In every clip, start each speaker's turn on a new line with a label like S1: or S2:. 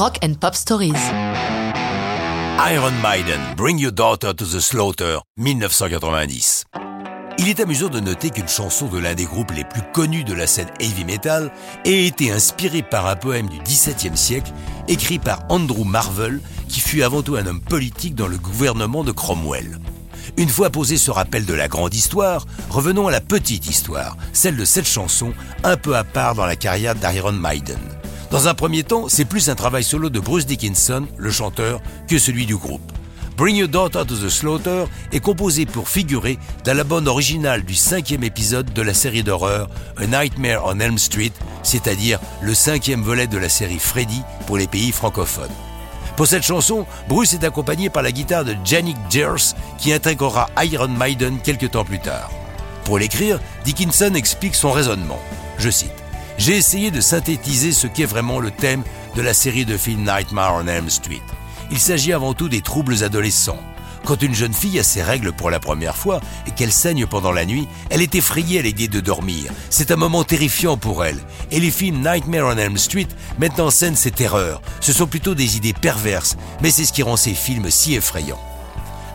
S1: Rock and Pop Stories.
S2: Iron Maiden, Bring Your Daughter to the Slaughter, 1990. Il est amusant de noter qu'une chanson de l'un des groupes les plus connus de la scène heavy metal ait été inspirée par un poème du XVIIe siècle écrit par Andrew Marvell, qui fut avant tout un homme politique dans le gouvernement de Cromwell. Une fois posé ce rappel de la grande histoire, revenons à la petite histoire, celle de cette chanson, un peu à part dans la carrière d'Iron Maiden. Dans un premier temps, c'est plus un travail solo de Bruce Dickinson, le chanteur, que celui du groupe. Bring Your Daughter to the Slaughter est composé pour figurer dans la bande originale du cinquième épisode de la série d'horreur A Nightmare on Elm Street, c'est-à-dire le cinquième volet de la série Freddy pour les pays francophones. Pour cette chanson, Bruce est accompagné par la guitare de Janik Gers qui intégrera Iron Maiden quelques temps plus tard. Pour l'écrire, Dickinson explique son raisonnement. Je cite J'ai essayé de synthétiser ce qu'est vraiment le thème de la série de films Nightmare on Elm Street. Il s'agit avant tout des troubles adolescents. Quand une jeune fille a ses règles pour la première fois et qu'elle saigne pendant la nuit, elle est effrayée à l'idée de dormir. C'est un moment terrifiant pour elle. Et les films Nightmare on Elm Street mettent en scène ces terreurs. Ce sont plutôt des idées perverses, mais c'est ce qui rend ces films si effrayants.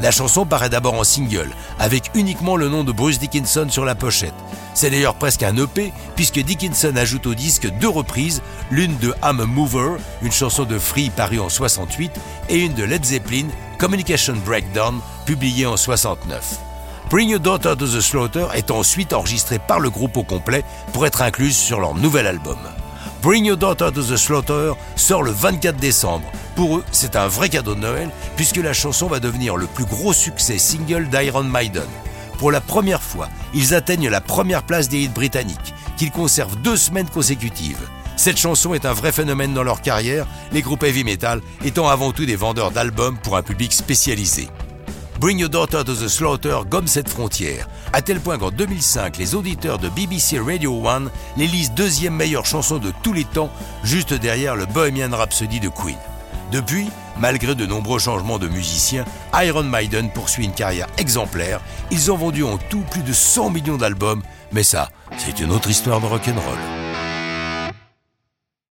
S2: La chanson paraît d'abord en single, avec uniquement le nom de Bruce Dickinson sur la pochette. C'est d'ailleurs presque un EP, puisque Dickinson ajoute au disque deux reprises, l'une de I'm a Mover, une chanson de Free parue en 68, et une de Led Zeppelin, Communication Breakdown, publiée en 69. Bring Your Daughter to the Slaughter est ensuite enregistrée par le groupe au complet pour être incluse sur leur nouvel album. Bring Your Daughter to the Slaughter sort le 24 décembre. Pour eux, c'est un vrai cadeau de Noël puisque la chanson va devenir le plus gros succès single d'Iron Maiden. Pour la première fois, ils atteignent la première place des hits britanniques, qu'ils conservent deux semaines consécutives. Cette chanson est un vrai phénomène dans leur carrière, les groupes heavy metal étant avant tout des vendeurs d'albums pour un public spécialisé. Bring Your Daughter to the Slaughter gomme cette frontière, à tel point qu'en 2005, les auditeurs de BBC Radio 1 l'élisent deuxième meilleure chanson de tous les temps, juste derrière le Bohemian Rhapsody de Queen. Depuis, malgré de nombreux changements de musiciens, Iron Maiden poursuit une carrière exemplaire. Ils ont vendu en tout plus de 100 millions d'albums, mais ça, c'est une autre histoire de rock'n'roll.